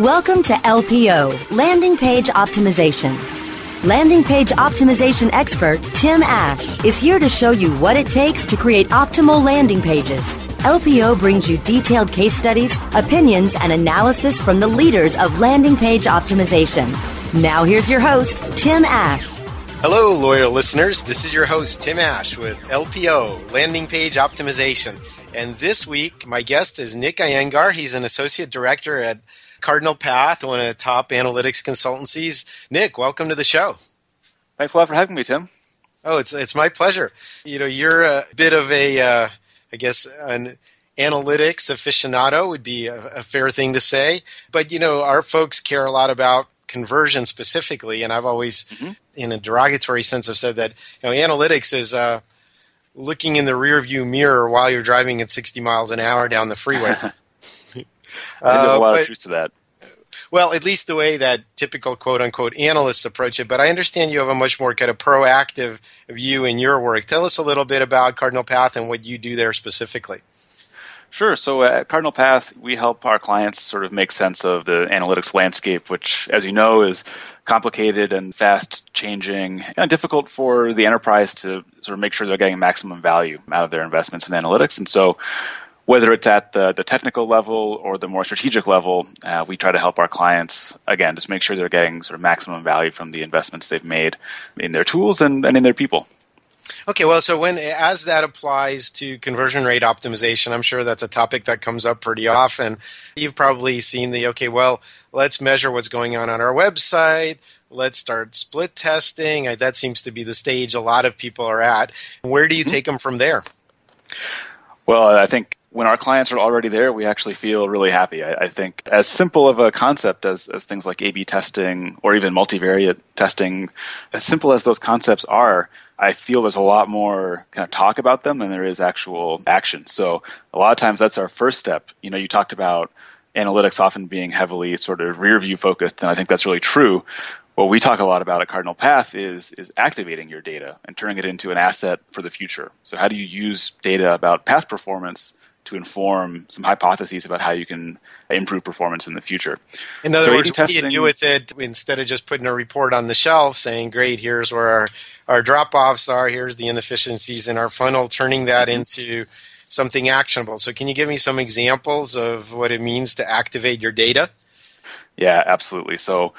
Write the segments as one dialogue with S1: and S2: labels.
S1: Welcome to LPO, Landing Page Optimization. Landing Page Optimization expert Tim Ash is here to show you what it takes to create optimal landing pages. LPO brings you detailed case studies, opinions, and analysis from the leaders of landing page optimization. Now here's your host, Tim Ash.
S2: Hello, loyal listeners. This is your host, Tim Ash with LPO, Landing Page Optimization. And this week, my guest is Nick Iyengar. He's an associate director at Cardinal Path, one of the top analytics consultancies. Nick, welcome to the show.
S3: Thanks a lot for having me, Tim.
S2: Oh, it's it's my pleasure. You know, you're a bit of a, uh, I guess, an analytics aficionado would be a, a fair thing to say. But you know, our folks care a lot about conversion specifically, and I've always, mm-hmm. in a derogatory sense, have said that you know, analytics is. Uh, looking in the rearview mirror while you're driving at 60 miles an hour down the freeway.
S3: There's a lot uh, but, of truth to that.
S2: Well, at least the way that typical quote unquote analysts approach it. But I understand you have a much more kind of proactive view in your work. Tell us a little bit about Cardinal Path and what you do there specifically.
S3: Sure. So at Cardinal Path, we help our clients sort of make sense of the analytics landscape, which, as you know, is complicated and fast changing and difficult for the enterprise to sort of make sure they're getting maximum value out of their investments in analytics. And so whether it's at the, the technical level or the more strategic level, uh, we try to help our clients, again, just make sure they're getting sort of maximum value from the investments they've made in their tools and, and in their people.
S2: Okay, well, so when as that applies to conversion rate optimization, I'm sure that's a topic that comes up pretty often. You've probably seen the okay, well, let's measure what's going on on our website. Let's start split testing. That seems to be the stage a lot of people are at. Where do you mm-hmm. take them from there?
S3: Well, I think when our clients are already there, we actually feel really happy. I, I, think as simple of a concept as, as things like A-B testing or even multivariate testing, as simple as those concepts are, I feel there's a lot more kind of talk about them than there is actual action. So a lot of times that's our first step. You know, you talked about analytics often being heavily sort of rear view focused, and I think that's really true. What we talk a lot about at Cardinal Path is is activating your data and turning it into an asset for the future. So how do you use data about past performance to inform some hypotheses about how you can improve performance in the future.
S2: In other so words, what do you do with it instead of just putting a report on the shelf saying, great, here's where our, our drop offs are, here's the inefficiencies in our funnel, turning that mm-hmm. into something actionable. So, can you give me some examples of what it means to activate your data?
S3: Yeah, absolutely. So,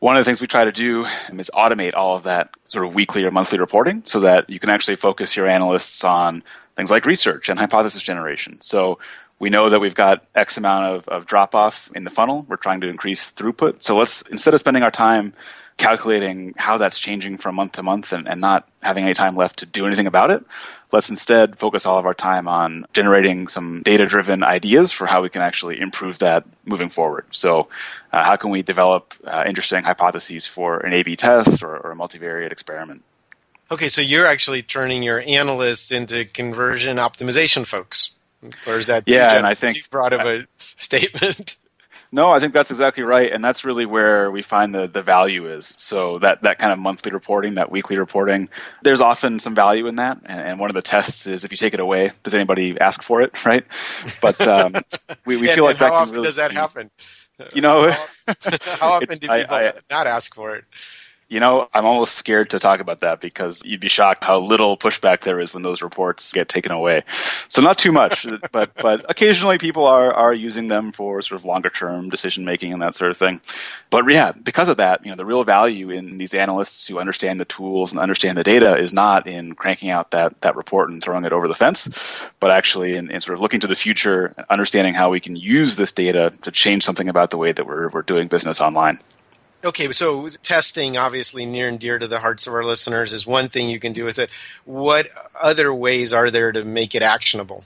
S3: one of the things we try to do is automate all of that sort of weekly or monthly reporting so that you can actually focus your analysts on things like research and hypothesis generation. So we know that we've got X amount of, of drop off in the funnel. We're trying to increase throughput. So let's, instead of spending our time calculating how that's changing from month to month and, and not having any time left to do anything about it, let's instead focus all of our time on generating some data driven ideas for how we can actually improve that moving forward. So, uh, how can we develop uh, interesting hypotheses for an A B test or, or a multivariate experiment?
S2: Okay, so you're actually turning your analysts into conversion optimization folks, or is that
S3: yeah? and I think
S2: too broad of a statement.
S3: No, I think that's exactly right, and that's really where we find the the value is. So that that kind of monthly reporting, that weekly reporting, there's often some value in that. And, and one of the tests is if you take it away, does anybody ask for it, right? But um, we, we feel like
S2: that
S3: how
S2: often
S3: really,
S2: does that happen?
S3: You know,
S2: how often do people I, I, not ask for it?
S3: You know, I'm almost scared to talk about that because you'd be shocked how little pushback there is when those reports get taken away. So not too much, but but occasionally people are are using them for sort of longer term decision making and that sort of thing. But yeah, because of that, you know, the real value in these analysts who understand the tools and understand the data is not in cranking out that that report and throwing it over the fence, but actually in, in sort of looking to the future, understanding how we can use this data to change something about the way that we're we're doing business online.
S2: Okay, so testing, obviously near and dear to the hearts of our listeners, is one thing you can do with it. What other ways are there to make it actionable?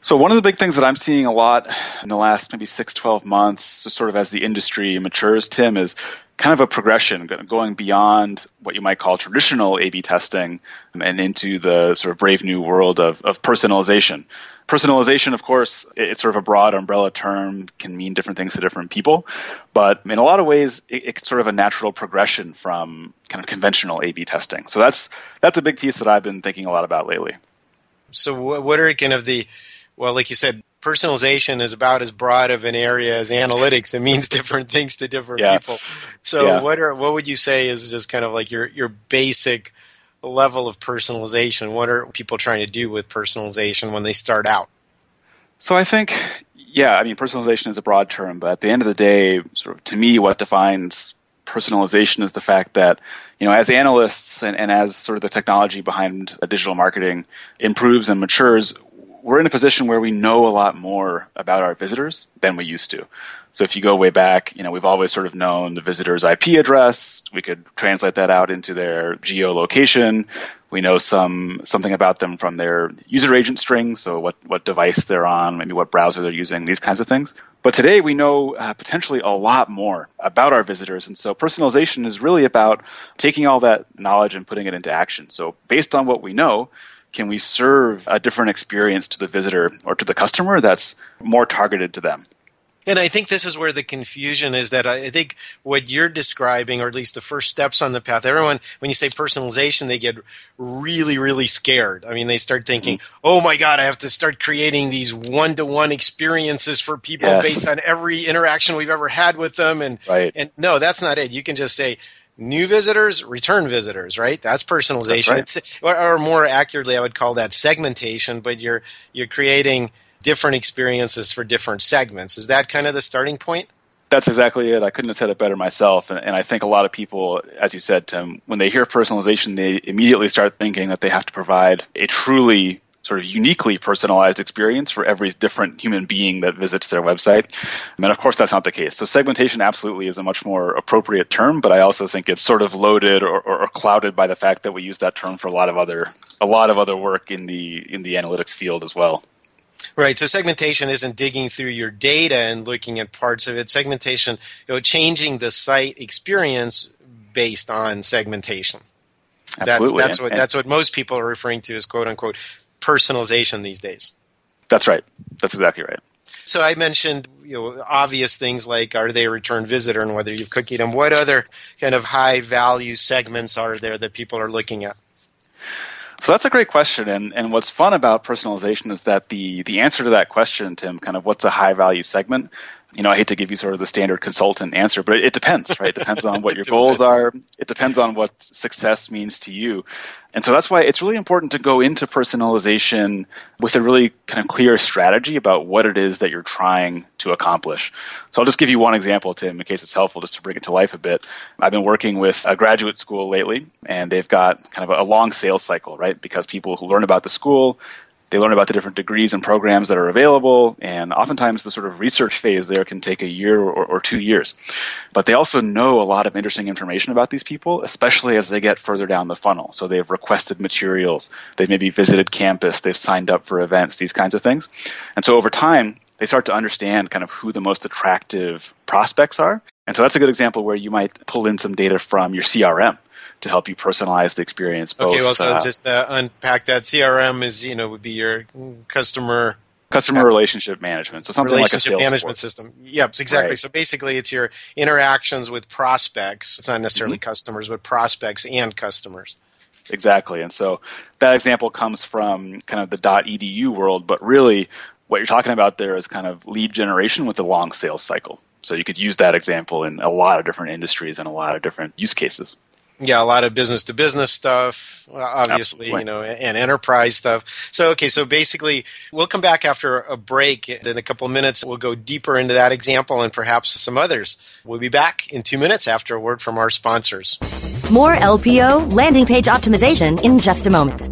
S3: So, one of the big things that I'm seeing a lot in the last maybe six, 12 months, sort of as the industry matures, Tim, is kind of a progression going beyond what you might call traditional A B testing um, and into the sort of brave new world of, of personalization. Personalization, of course, it's sort of a broad umbrella term, can mean different things to different people. But in a lot of ways, it, it's sort of a natural progression from kind of conventional A B testing. So that's, that's a big piece that I've been thinking a lot about lately.
S2: So, what are kind of the, well, like you said, personalization is about as broad of an area as analytics. It means different things to different
S3: yeah.
S2: people. So
S3: yeah.
S2: what are what would you say is just kind of like your your basic level of personalization? What are people trying to do with personalization when they start out?
S3: So I think yeah, I mean personalization is a broad term, but at the end of the day, sort of to me what defines personalization is the fact that you know as analysts and, and as sort of the technology behind digital marketing improves and matures we're in a position where we know a lot more about our visitors than we used to. So if you go way back, you know, we've always sort of known the visitor's IP address. We could translate that out into their geolocation. We know some something about them from their user agent string, so what what device they're on, maybe what browser they're using, these kinds of things. But today we know uh, potentially a lot more about our visitors, and so personalization is really about taking all that knowledge and putting it into action. So based on what we know, can we serve a different experience to the visitor or to the customer that's more targeted to them?
S2: And I think this is where the confusion is that I think what you're describing, or at least the first steps on the path, everyone, when you say personalization, they get really, really scared. I mean, they start thinking, mm-hmm. oh my God, I have to start creating these one to one experiences for people yes. based on every interaction we've ever had with them. And,
S3: right.
S2: and no, that's not it. You can just say, new visitors, return visitors, right? That's personalization. That's right. It's, or, or, more accurately, I would call that segmentation. But you're you're creating different experiences for different segments. Is that kind of the starting point?
S3: That's exactly it. I couldn't have said it better myself. And, and I think a lot of people, as you said, Tim, when they hear personalization, they immediately start thinking that they have to provide a truly sort of uniquely personalized experience for every different human being that visits their website. I mean, of course, that's not the case. So segmentation absolutely is a much more appropriate term, but I also think it's sort of loaded or, or, or clouded by the fact that we use that term for a lot of other a lot of other work in the in the analytics field as well.
S2: Right. So segmentation isn't digging through your data and looking at parts of it. Segmentation, you know, changing the site experience based on segmentation.
S3: Absolutely.
S2: That's, that's what that's what most people are referring to as quote unquote personalization these days.
S3: That's right. That's exactly right.
S2: So I mentioned you know obvious things like are they a return visitor and whether you've cookied them. What other kind of high value segments are there that people are looking at?
S3: So that's a great question, and and what's fun about personalization is that the the answer to that question, Tim, kind of what's a high value segment, you know, I hate to give you sort of the standard consultant answer, but it depends, right? It depends on what your goals are. It depends on what success means to you. And so that's why it's really important to go into personalization with a really kind of clear strategy about what it is that you're trying to accomplish. So I'll just give you one example, Tim, in case it's helpful just to bring it to life a bit. I've been working with a graduate school lately, and they've got kind of a long sales cycle, right? Because people who learn about the school, they learn about the different degrees and programs that are available, and oftentimes the sort of research phase there can take a year or, or, two years. But they also know a lot of interesting information about these people, especially as they get further down the funnel. So they've requested materials, they've maybe visited campus, they've signed up for events, these kinds of things. And so over time, they start to understand kind of who the most attractive prospects are. And so that's a good example where you might pull in some data from your CRM to help you personalize the experience. Both,
S2: okay, well, so uh, just uh, unpack that. CRM is you know would be your customer
S3: customer relationship management. So something
S2: relationship
S3: like a
S2: management system. Yep, exactly. Right. So basically, it's your interactions with prospects. It's not necessarily mm-hmm. customers, but prospects and customers.
S3: Exactly. And so that example comes from kind of the .edu world, but really what you're talking about there is kind of lead generation with a long sales cycle. So you could use that example in a lot of different industries and a lot of different use cases.
S2: Yeah, a lot of business to business stuff, obviously, Absolutely. you know, and enterprise stuff. So, okay, so basically, we'll come back after a break in a couple of minutes. We'll go deeper into that example and perhaps some others. We'll be back in two minutes after a word from our sponsors.
S1: More LPO landing page optimization in just a moment.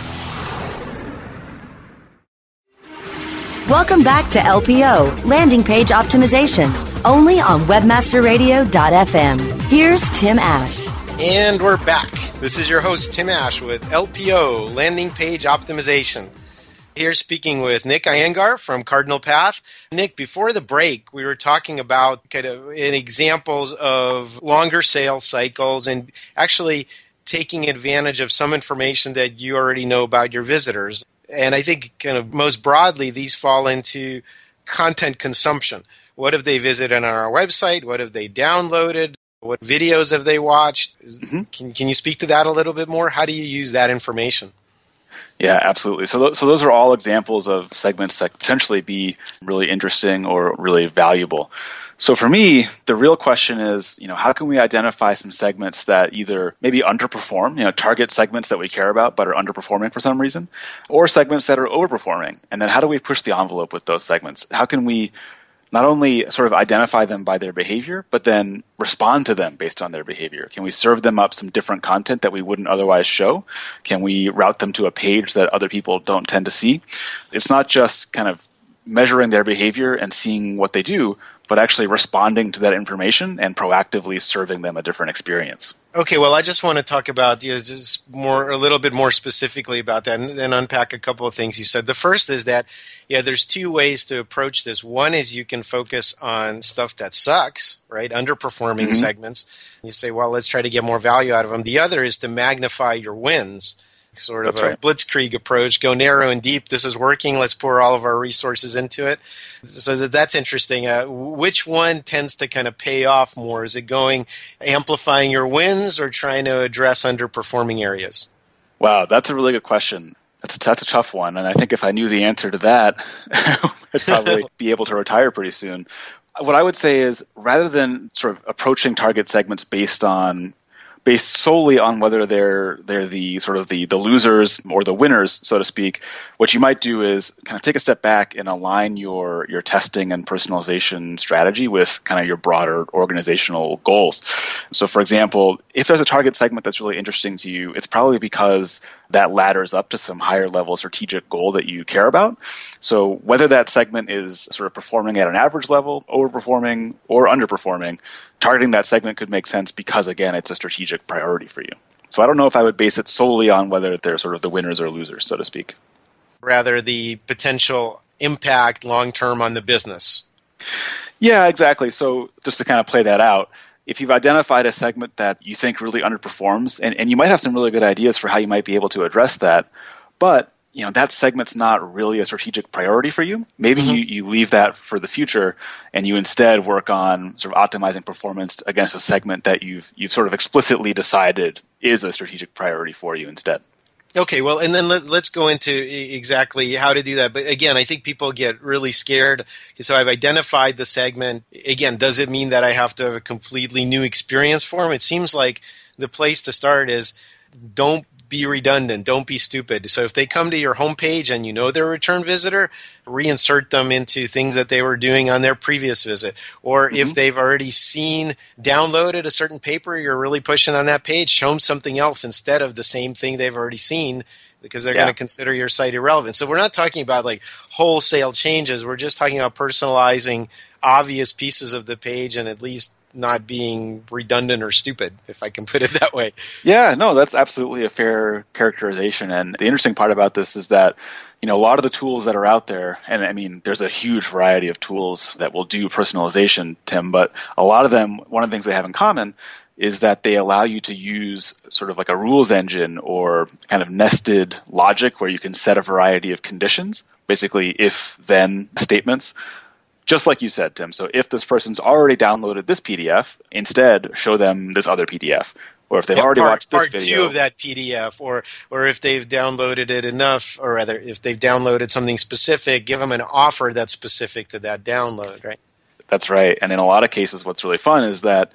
S1: Welcome back to LPO, Landing Page Optimization, only on WebmasterRadio.fm. Here's Tim Ash.
S2: And we're back. This is your host, Tim Ash, with LPO, Landing Page Optimization. Here speaking with Nick Iyengar from Cardinal Path. Nick, before the break, we were talking about kind of examples of longer sales cycles and actually taking advantage of some information that you already know about your visitors. And I think kind of most broadly, these fall into content consumption. What have they visited on our website? What have they downloaded? What videos have they watched? Mm-hmm. Can, can you speak to that a little bit more? How do you use that information?
S3: Yeah, absolutely. So, th- so those are all examples of segments that potentially be really interesting or really valuable. So for me, the real question is, you know, how can we identify some segments that either maybe underperform, you know, target segments that we care about but are underperforming for some reason, or segments that are overperforming? And then how do we push the envelope with those segments? How can we not only sort of identify them by their behavior, but then respond to them based on their behavior? Can we serve them up some different content that we wouldn't otherwise show? Can we route them to a page that other people don't tend to see? It's not just kind of measuring their behavior and seeing what they do, but actually responding to that information and proactively serving them a different experience.
S2: Okay, well, I just want to talk about you know, just more a little bit more specifically about that, and then unpack a couple of things you said. The first is that yeah, there's two ways to approach this. One is you can focus on stuff that sucks, right, underperforming mm-hmm. segments. You say, well, let's try to get more value out of them. The other is to magnify your wins sort of That's a right. blitzkrieg approach. Go narrow and deep. This is working. Let's pour all of our resources into it. So that, that's interesting. Uh, which one tends to kind of pay off more? Is it going amplifying your wins or trying to address underperforming areas?
S3: Wow that's a really good question. That's a, that's a tough one and i think if i knew the answer to that i'd probably be able to retire pretty soon. What I would say is rather than sort of approaching target segments based on based solely on whether they're they're the sort of the the losers or the winners, so to speak. What you might do is kind of take a step back and align your your testing and personalization strategy with kind of your broader organizational goals. So, for example, if there's a target segment that's really interesting to you, it's probably because that ladders up to some higher level strategic goal that you care about. So, whether that segment is sort of performing at an average level, overperforming, or underperforming, targeting that segment could make sense because again it's a strategic priority for you. So i don't know if i would base it solely on whether they're sort of the winners or losers so to speak.
S2: Rather the potential impact long term on the business.
S3: Yeah exactly. So just to kind of play that out if you've identified a segment that you think really underperforms and, and you might have some really good ideas for how you might be able to address that but you know that segment's not really a strategic priority for you maybe mm-hmm. you, you leave that for the future and you instead work on sort of optimizing performance against a segment that you've you've sort of explicitly decided is a strategic priority for you instead
S2: Okay, well, and then let, us go into exactly how to do that. But again, I think people get really scared. So I've identified the segment. Again, does it mean that I have to have a completely new experience for them? It seems like the place to start is don't be redundant. Don't be stupid. So if they come to your homepage and you know they're a return visitor, reinsert them into things that they were doing on their previous visit. Or mm-hmm. if they've already seen, downloaded a certain paper you're really pushing on that page, show them something else instead of the same thing they've already seen because they're yeah. going to consider your site irrelevant. So we're not talking about like wholesale changes. We're just talking about personalizing obvious pieces of the page and at least not being redundant or stupid, if I can put it that way.
S3: Yeah, no, that's absolutely a fair characterization. And the interesting part about this is that, you know, a lot of the tools that are out there, and I mean, there's a huge variety of tools that will do personalization, Tim, but a lot of them, one of the things they have in common is that they allow you to use sort of like a rules engine or kind of nested logic where you can set a variety of conditions, basically if then statements just like you said, Tim. So if this person's already downloaded this PDF, instead show them this other PDF. Or if they've
S2: yeah,
S3: already
S2: part,
S3: watched this
S2: part
S3: video,
S2: two of that PDF, or or if they've downloaded it enough, or rather, if they've downloaded something specific, give them an offer that's specific to that download, right?
S3: That's right. And in a lot of cases, what's really fun is that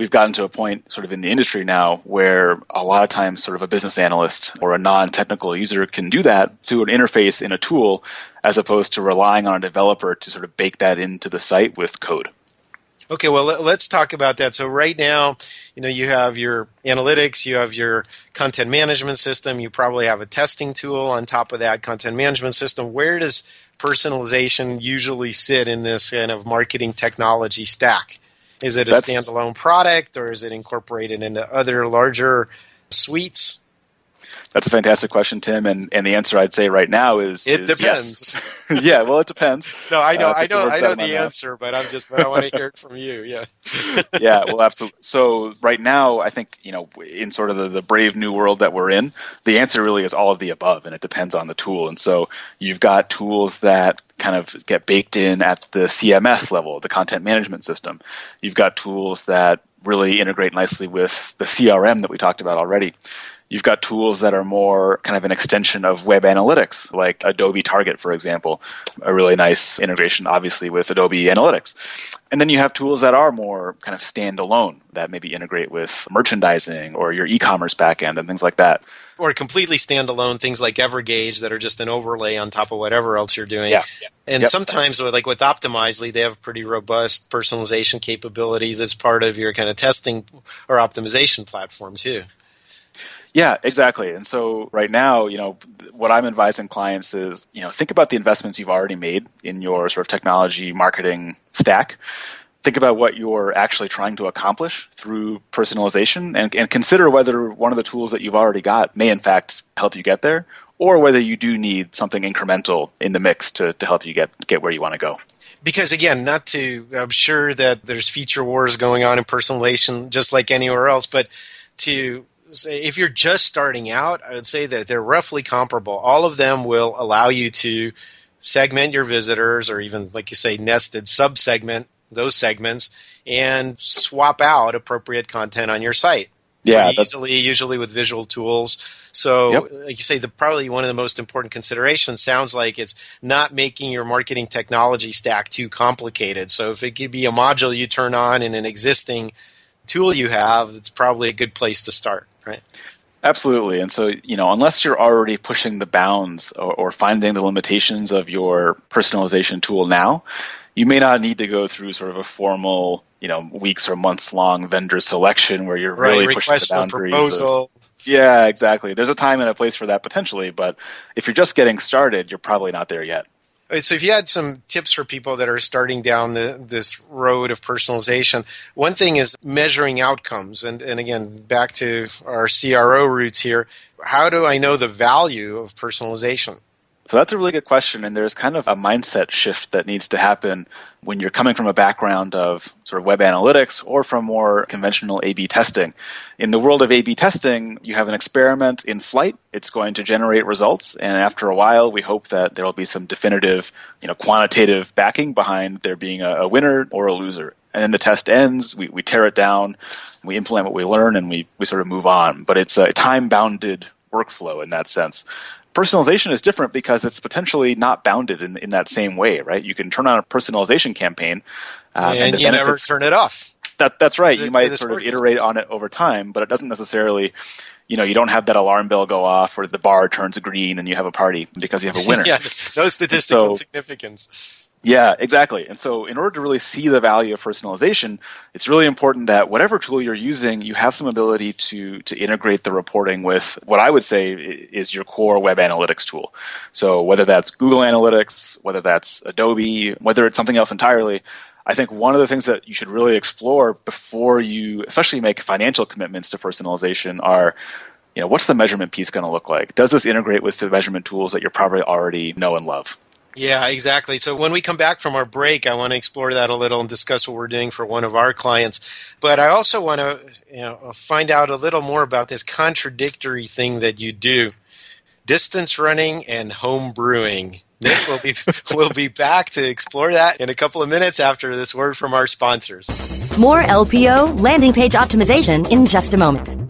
S3: we've gotten to a point sort of in the industry now where a lot of times sort of a business analyst or a non-technical user can do that through an interface in a tool as opposed to relying on a developer to sort of bake that into the site with code.
S2: Okay, well let's talk about that. So right now, you know, you have your analytics, you have your content management system, you probably have a testing tool on top of that content management system. Where does personalization usually sit in this kind of marketing technology stack? Is it a That's, standalone product or is it incorporated into other larger suites?
S3: That's a fantastic question, Tim. And, and the answer I'd say right now is
S2: it
S3: is
S2: depends.
S3: Yes. yeah, well, it depends.
S2: No, I know, uh, I know, I know the answer, but I'm just, but I want to hear it from you. Yeah.
S3: yeah, well, absolutely. So right now, I think you know, in sort of the, the brave new world that we're in, the answer really is all of the above, and it depends on the tool. And so you've got tools that kind of get baked in at the CMS level, the content management system. You've got tools that really integrate nicely with the CRM that we talked about already. You've got tools that are more kind of an extension of web analytics, like Adobe Target, for example, a really nice integration, obviously, with Adobe Analytics. And then you have tools that are more kind of standalone that maybe integrate with merchandising or your e-commerce backend and things like that.
S2: Or completely standalone things like Evergage that are just an overlay on top of whatever else you're doing.
S3: Yeah.
S2: And yep. sometimes with like with Optimizely, they have pretty robust personalization capabilities as part of your kind of testing or optimization platform too.
S3: Yeah, exactly. And so right now, you know, what I'm advising clients is, you know, think about the investments you've already made in your sort of technology marketing stack. Think about what you're actually trying to accomplish through personalization and, and consider whether one of the tools that you've already got may in fact help you get there or whether you do need something incremental in the mix to, to help you get, get where you want to go
S2: because again, not to, I'm sure that there's feature wars going on in personalization just like anywhere else, but to say if you're just starting out, I would say that they're roughly comparable. All of them will allow you to segment your visitors or even like you say nested sub-segment those segments and swap out appropriate content on your site.
S3: Yeah,
S2: easily, usually with visual tools. So, yep. like you say, the probably one of the most important considerations sounds like it's not making your marketing technology stack too complicated. So, if it could be a module you turn on in an existing tool you have, it's probably a good place to start right?
S3: Absolutely. And so, you know, unless you're already pushing the bounds or, or, finding the limitations of your personalization tool now, you may not need to go through sort of a formal, you know, weeks or months long vendor selection where you're
S2: right,
S3: really pushing the boundaries. Of, yeah, exactly. There's a time and a place for that potentially, but if you're just getting started, you're probably not there yet.
S2: So, if you had some tips for people that are starting down the, this road of personalization, one thing is measuring outcomes. And, and again, back to our CRO roots here, how do I know the value of personalization?
S3: So that's a really good question. And there's kind of a mindset shift that needs to happen when you're coming from a background of sort of web analytics or from more conventional A B testing. In the world of A B testing, you have an experiment in flight. It's going to generate results. And after a while, we hope that there will be some definitive, you know, quantitative backing behind there being a, a winner or a loser. And then the test ends, we, we tear it down, we implement what we learn, and we, we sort of move on. But it's a time bounded workflow in that sense personalization is different because it's potentially not bounded in, in that same way, right? You can turn on a personalization campaign,
S2: um, and, and you never turn it off.
S3: That, that's right. You might sort of iterate on it over time, but it doesn't necessarily, you know, you don't have that alarm bell go off or the bar turns green and you have a party because you have a winner.
S2: yeah, no statistical
S3: So-
S2: significance.
S3: Yeah, exactly. And so, in order to really see the value of personalization, it's really important that whatever tool you're using, you have some ability to to integrate the reporting with what I would say is your core web analytics tool. So, whether that's Google Analytics, whether that's Adobe, whether it's something else entirely, I think one of the things that you should really explore before you, especially make financial commitments to personalization, are you know what's the measurement piece going to look like? Does this integrate with the measurement tools that you probably already know and love?
S2: Yeah, exactly. So when we come back from our break, I want to explore that a little and discuss what we're doing for one of our clients. But I also want to you know, find out a little more about this contradictory thing that you do distance running and home brewing. Nick will be will be back to explore that in a couple of minutes after this word from our sponsors.
S1: More LPO landing page optimization in just a moment.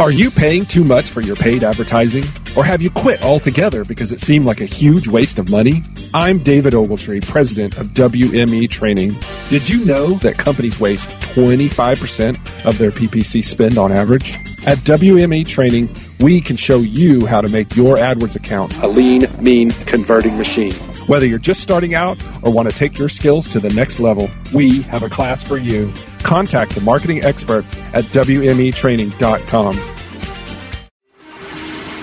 S4: Are you paying too much for your paid advertising? Or have you quit altogether because it seemed like a huge waste of money? I'm David Ogletree, president of WME Training. Did you know that companies waste 25% of their PPC spend on average? At WME Training, we can show you how to make your AdWords account a lean, mean, converting machine. Whether you're just starting out or want to take your skills to the next level, we have a class for you. Contact the marketing experts at WMEtraining.com.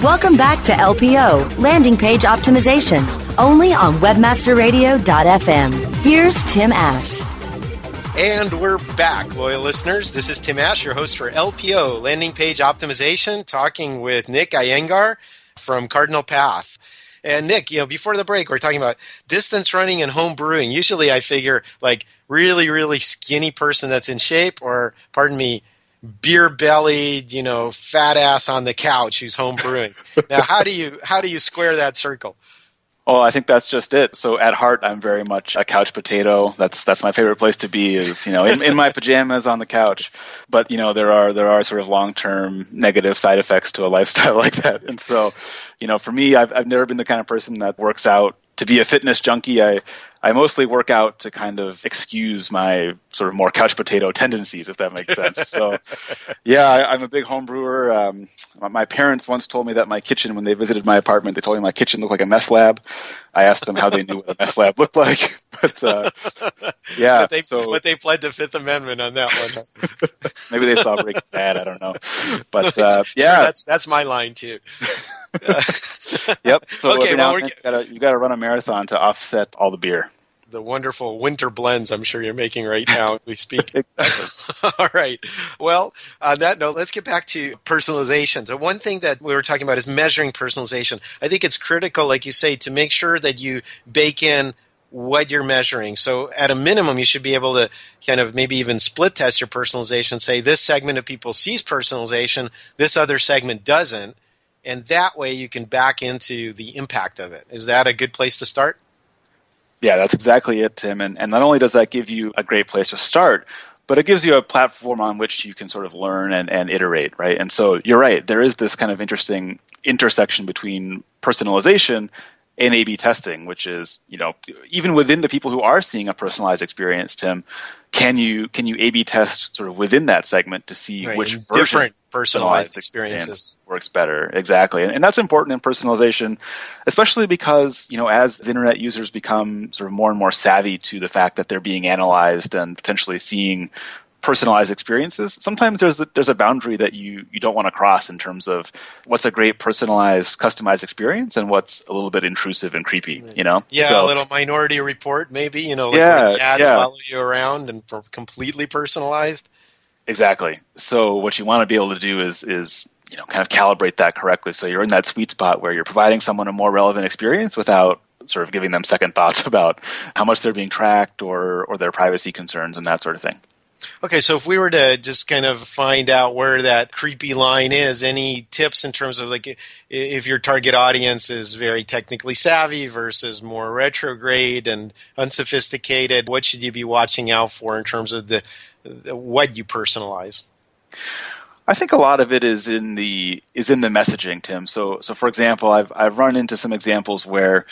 S1: Welcome back to LPO, Landing Page Optimization, only on WebmasterRadio.fm. Here's Tim Ash.
S2: And we're back, loyal listeners. This is Tim Ash, your host for LPO, Landing Page Optimization, talking with Nick Iyengar from Cardinal Path. And Nick, you know, before the break, we are talking about distance running and home brewing. Usually I figure like really, really skinny person that's in shape, or pardon me, beer bellied, you know, fat ass on the couch who's home brewing. now how do you how do you square that circle?
S3: Oh, I think that's just it. So at heart, I'm very much a couch potato. That's that's my favorite place to be. Is you know in, in my pajamas on the couch. But you know there are there are sort of long term negative side effects to a lifestyle like that. And so, you know, for me, I've I've never been the kind of person that works out to be a fitness junkie. I I mostly work out to kind of excuse my sort of more couch potato tendencies, if that makes sense. So, yeah, I, I'm a big home brewer. Um, my parents once told me that my kitchen, when they visited my apartment, they told me my kitchen looked like a meth lab. I asked them how they knew what a meth lab looked like, but uh, yeah,
S2: but they,
S3: so
S2: but they pled the Fifth Amendment on that one.
S3: maybe they saw Breaking Bad. I don't know, but uh,
S2: Sure,
S3: yeah,
S2: that's that's my line too.
S3: yep. So
S2: Okay, well, we're
S3: and then you you gotta run a marathon to offset all the beer.
S2: the wonderful winter blends I'm sure you're making right now as we speak. All right. Well, on that note, let's get back to personalization. So, one thing that we were talking about is measuring personalization. I think it's critical, like you say, to make sure that you bake in what you're measuring. So, at a minimum, you should be able to kind of maybe even split test your personalization, say this segment of people sees personalization, this other segment doesn't. And that way you can back into the impact of it. Is that a good place to start?
S3: Yeah, that's exactly it, Tim. And, and not only does that give you a great place to start, but it gives you a platform on which you can sort of learn and, and iterate, right? And so you're right, there is this kind of interesting intersection between personalization in A/B testing, which is you know even within the people who are seeing a personalized experience, Tim, can you can you A/B test sort of within that segment to see
S2: Right,
S3: which version
S2: different personalized experiences.
S3: works better exactly and, and that's important in personalization especially because you know as the internet users become sort of more and more savvy to the fact that they're being analyzed and potentially seeing personalized experiences sometimes there's a, there's a boundary that you you don't want to cross in terms of what's a great personalized customized experience and what's a little bit intrusive and creepy you know
S2: Yeah,
S3: So-
S2: a little minority report, maybe. You know, like
S3: Yeah,
S2: where the ads
S3: yeah.
S2: follow you around and for completely personalized.
S3: Exactly. So what you want to be able to do is is you know kind of calibrate that correctly. So you're in that sweet spot where you're providing someone a more relevant experience without sort of giving them second thoughts about how much they're being tracked or or their privacy concerns and that sort of thing.
S2: Okay, so if we were to just kind of find out where that creepy line is, any tips in terms of like if your target audience is very technically savvy versus more retrograde and unsophisticated, what should you be watching out for in terms of the, the what you personalize?
S3: I think a lot of it is in the is in the messaging, Tim. So so for example, I've I've run into some examples where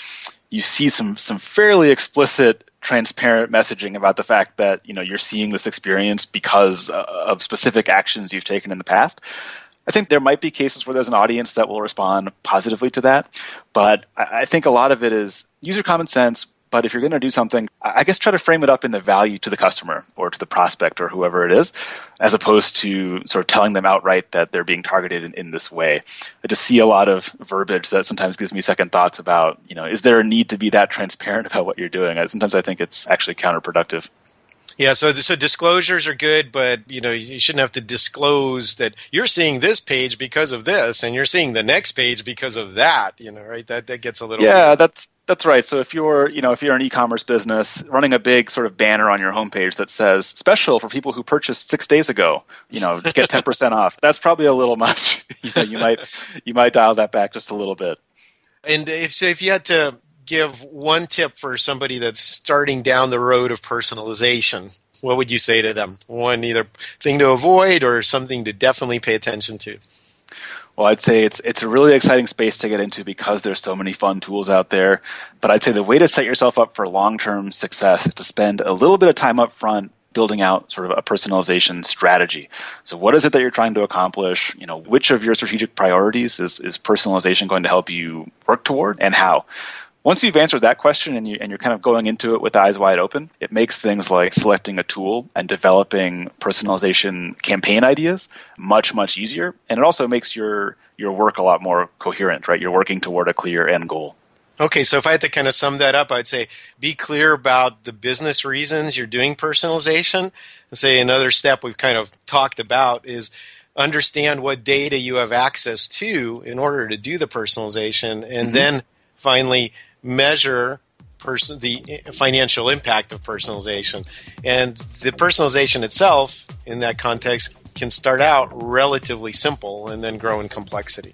S3: you see some some fairly explicit transparent messaging about the fact that you know you're seeing this experience because uh, of specific actions you've taken in the past. I think there might be cases where there's an audience that will respond positively to that, but I I think a lot of it is user common sense. But if you're going to do something, I guess try to frame it up in the value to the customer or to the prospect or whoever it is, as opposed to sort of telling them outright that they're being targeted in, in this way. I just see a lot of verbiage that sometimes gives me second thoughts about, you know, is there a need to be that transparent about what you're doing? I, sometimes I think it's actually counterproductive.
S2: Yeah, so so disclosures are good, but you know you shouldn't have to disclose that you're seeing this page because of this, and you're seeing the next page because of that. You know, right? That that gets a little
S3: Yeah, that's that's right. So if you're, you know, if you're an e-commerce business running a big sort of banner on your homepage that says special for people who purchased six days ago, you know, get ten percent off. That's probably a little much. you know, you might you might dial that back just a little bit.
S2: And if so, if you had to give one tip for somebody that's starting down the road of personalization, what would you say to them? One either thing to avoid or something to definitely pay attention to.
S3: Well, I'd say it's it's a really exciting space to get into because there's so many fun tools out there. But I'd say the way to set yourself up for long-term success is to spend a little bit of time up front building out sort of a personalization strategy. So what is it that you're trying to accomplish? You know, which of your strategic priorities is, is personalization going to help you work toward and how? Once you've answered that question and, you, and you're kind of going into it with eyes wide open, it makes things like selecting a tool and developing personalization campaign ideas much, much easier. And it also makes your, your work a lot more coherent, right? You're working toward a clear end goal.
S2: Okay, so if I had to kind of sum that up, I'd say be clear about the business reasons you're doing personalization. And say another step we've kind of talked about is understand what data you have access to in order to do the personalization, and
S3: Mhm.
S2: then finally measure person the financial impact of personalization. And the personalization itself, in that context, can start out relatively simple and then grow in complexity.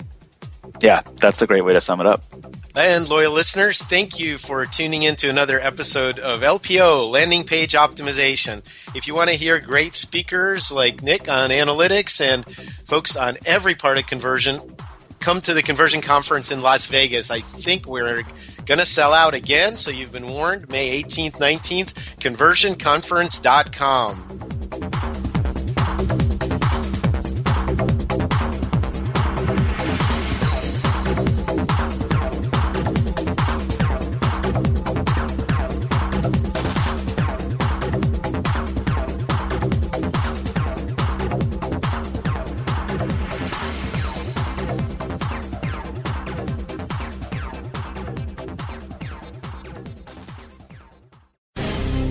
S3: Yeah, that's a great way to sum it up.
S2: And loyal listeners, thank you for tuning in to another episode of LPO Landing Page Optimization. If you want to hear great speakers like Nick on analytics and folks on every part of conversion, come to the conversion conference in Las Vegas. I think we're going to sell out again, so you've been warned. May 18th, 19th, conversionconference.com.